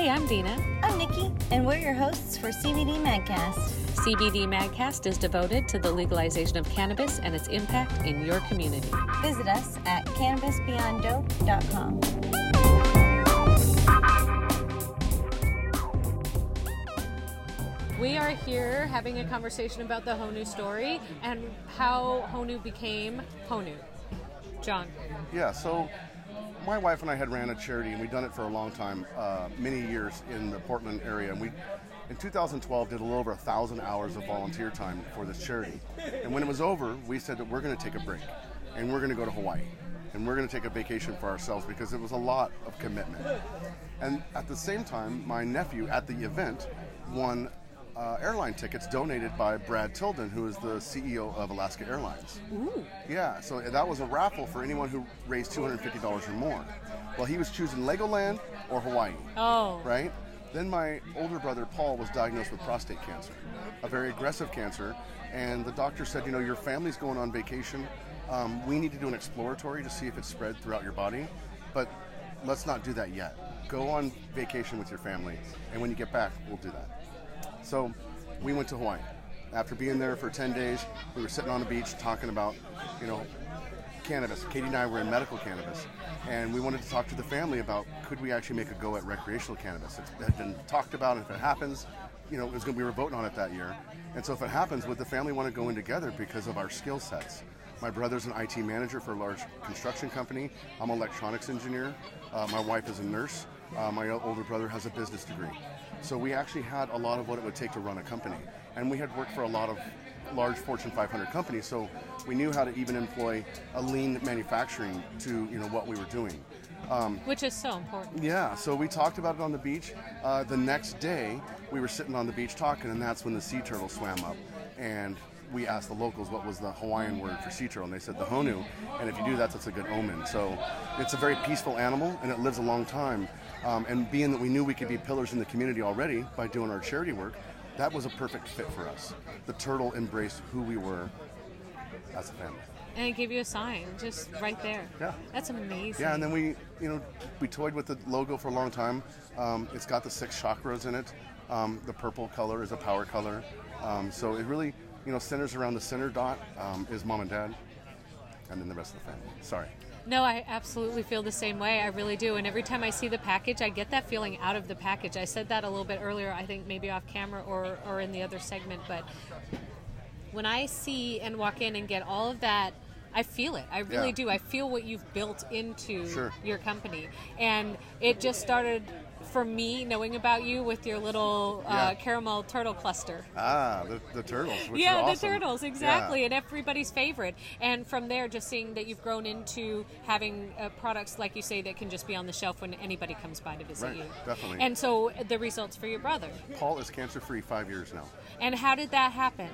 Hey, I'm Dina. I'm Nikki, and we're your hosts for CBD Magcast. CBD Magcast is devoted to the legalization of cannabis and its impact in your community. Visit us at cannabisbeyonddope.com. Here having a conversation about the Honu story and how Honu became Honu. John. Yeah, so my wife and I had ran a charity, and we'd done it for a long time, uh, many years in the Portland area. And we, in 2012, did a little over a thousand hours of volunteer time for this charity. And when it was over, we said that we're going to take a break, and we're going to go to Hawaii, and we're going to take a vacation for ourselves because it was a lot of commitment. And at the same time, my nephew at the event won uh, airline tickets donated by Brad Tilden, who is the CEO of Alaska Airlines. Ooh. Yeah, so that was a raffle for anyone who raised $250 or more. Well, he was choosing Legoland or Hawaii, Oh. right? Then my older brother Paul was diagnosed with prostate cancer, a very aggressive cancer, and the doctor said, you know, your family's going on vacation. Um, we need to do an exploratory to see if it's spread throughout your body, but let's not do that yet. Go on vacation with your family, and when you get back, we'll do that. So we went to Hawaii. After being there for 10 days, we were sitting on the beach talking about, you know, cannabis. Katie and I were in medical cannabis, and we wanted to talk to the family about could we actually make a go at recreational cannabis. It had been talked about, and if it happens, you know, it was going to we were voting on it that year. And so if it happens, would the family want to go in together because of our skill sets? My brother's an IT manager for a large construction company. I'm an electronics engineer. Uh, my wife is a nurse. Uh, my older brother has a business degree. So we actually had a lot of what it would take to run a company. And we had worked for a lot of large Fortune 500 companies, so we knew how to even employ a lean manufacturing to you know what we were doing. Which is so important. Yeah, so we talked about it on the beach. Uh, the next day, we were sitting on the beach talking, and that's when the sea turtle swam up. And we asked the locals what was the Hawaiian word for sea turtle, and they said the honu. And if you do that, that's a good omen. So it's a very peaceful animal, and it lives a long time. Um, and being that we knew we could be pillars in the community already by doing our charity work, that was a perfect fit for us. The turtle embraced who we were as a family. And it gave you a sign just right there. Yeah. That's amazing. Yeah, and then we, you know, we toyed with the logo for a long time. Um, it's got the six chakras in it. Um, the purple color is a power color. Um, so it really, you know, centers around the center dot um, is mom and dad, and then the rest of the family. Sorry. No, I absolutely feel the same way. I really do. And every time I see the package, I get that feeling out of the package. I said that a little bit earlier, I think maybe off camera or, or in the other segment, but when I see and walk in and get all of that, I feel it. I really Yeah. do. I feel what you've built into Sure. your company. And it just started for me knowing about you with your little uh, Yeah. caramel turtle cluster. Ah, the, the turtles. Yeah, are the turtles, exactly, Yeah. and everybody's favorite. And from there, just seeing that you've grown into having uh, products, like you say, that can just be on the shelf when anybody comes by to visit Right, you. definitely. And so the results for your brother. Paul is cancer free five years now. And how did that happen?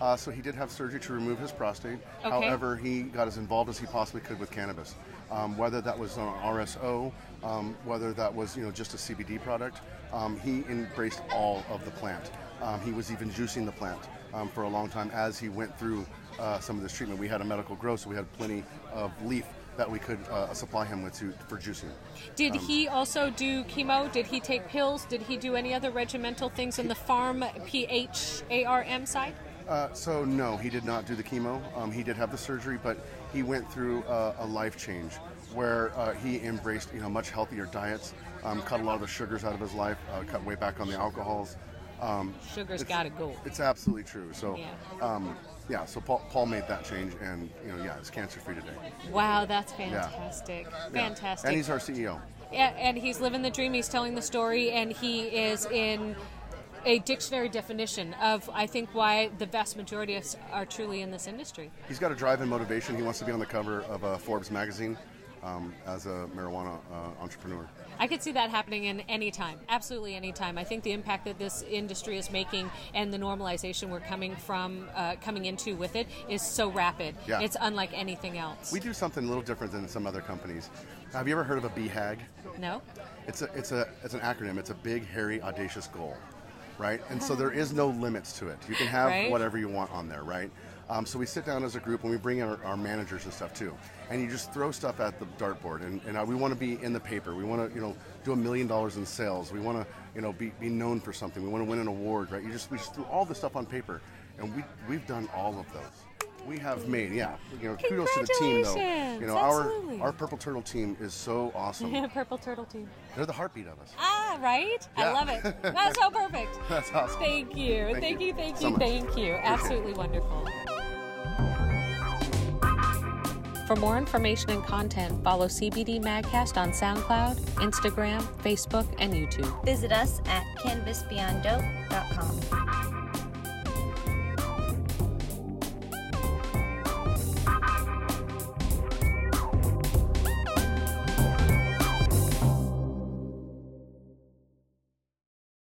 Uh, so he did have surgery to remove his prostate. Okay. However, he got as involved as he possibly could with cannabis. Um, whether that was on RSO, um, whether that was you know just a CBD product, um, he embraced all of the plant. Um, he was even juicing the plant um, for a long time as he went through uh, some of this treatment. We had a medical grow, so we had plenty of leaf that we could uh, supply him with to, for juicing. Did Um, he also do chemo? Did he take pills? Did he do any other regimental things in the farm P H A R M side? Uh, so no, he did not do the chemo. Um, he did have the surgery, but he went through uh, a life change where uh, he embraced you know much healthier diets, um, cut a lot of the sugars out of his life, uh, cut way back on the alcohols. Um, Sugar's it's- got to go. It's absolutely true. So Yeah. um, yeah, so Paul, Paul made that change, and you know yeah, he's cancer free today. Wow, that's fantastic. Yeah. Fantastic. And he's our CEO. Yeah, and he's living the dream. He's telling the story, and he is in a dictionary definition of, I think, why the vast majority of us are truly in this industry. He's got a drive and motivation. He wants to be on the cover of uh, Forbes magazine um, as a marijuana uh, entrepreneur. I could see that happening in any time, absolutely any time. I think the impact that this industry is making and the normalization we're coming from, uh, coming into with it, is so rapid. Yeah. It's unlike anything else. We do something a little different than some other companies. Have you ever heard of a BHAG? no? It's a, it's a, it's an acronym. It's a big, hairy, audacious goal, right? And so there is no limits to it. You can have Right. whatever you want on there, right? Um, so we sit down as a group and we bring in our, our managers and stuff too. And you just throw stuff at the dartboard. And, and uh, we want to be in the paper. We want to, you know, do a million dollars in sales. We want to, you know, be, be known for something. We want to win an award, right? You just we just threw all this stuff on paper, and we we've done all of those. We have made, yeah. You know, kudos to the team though. You know, Absolutely. our our Purple Turtle team is so awesome. Purple Turtle Team. They're the heartbeat of us. Ah, right? I Yeah. love it. That's so perfect. That's awesome. Thank you. Thank Thank you you. Thank you. much. Thank you. Absolutely wonderful. For more information and content, follow CBD Magcast on SoundCloud, Instagram, Facebook, and YouTube. Visit us at cannabisbeyonddope.com.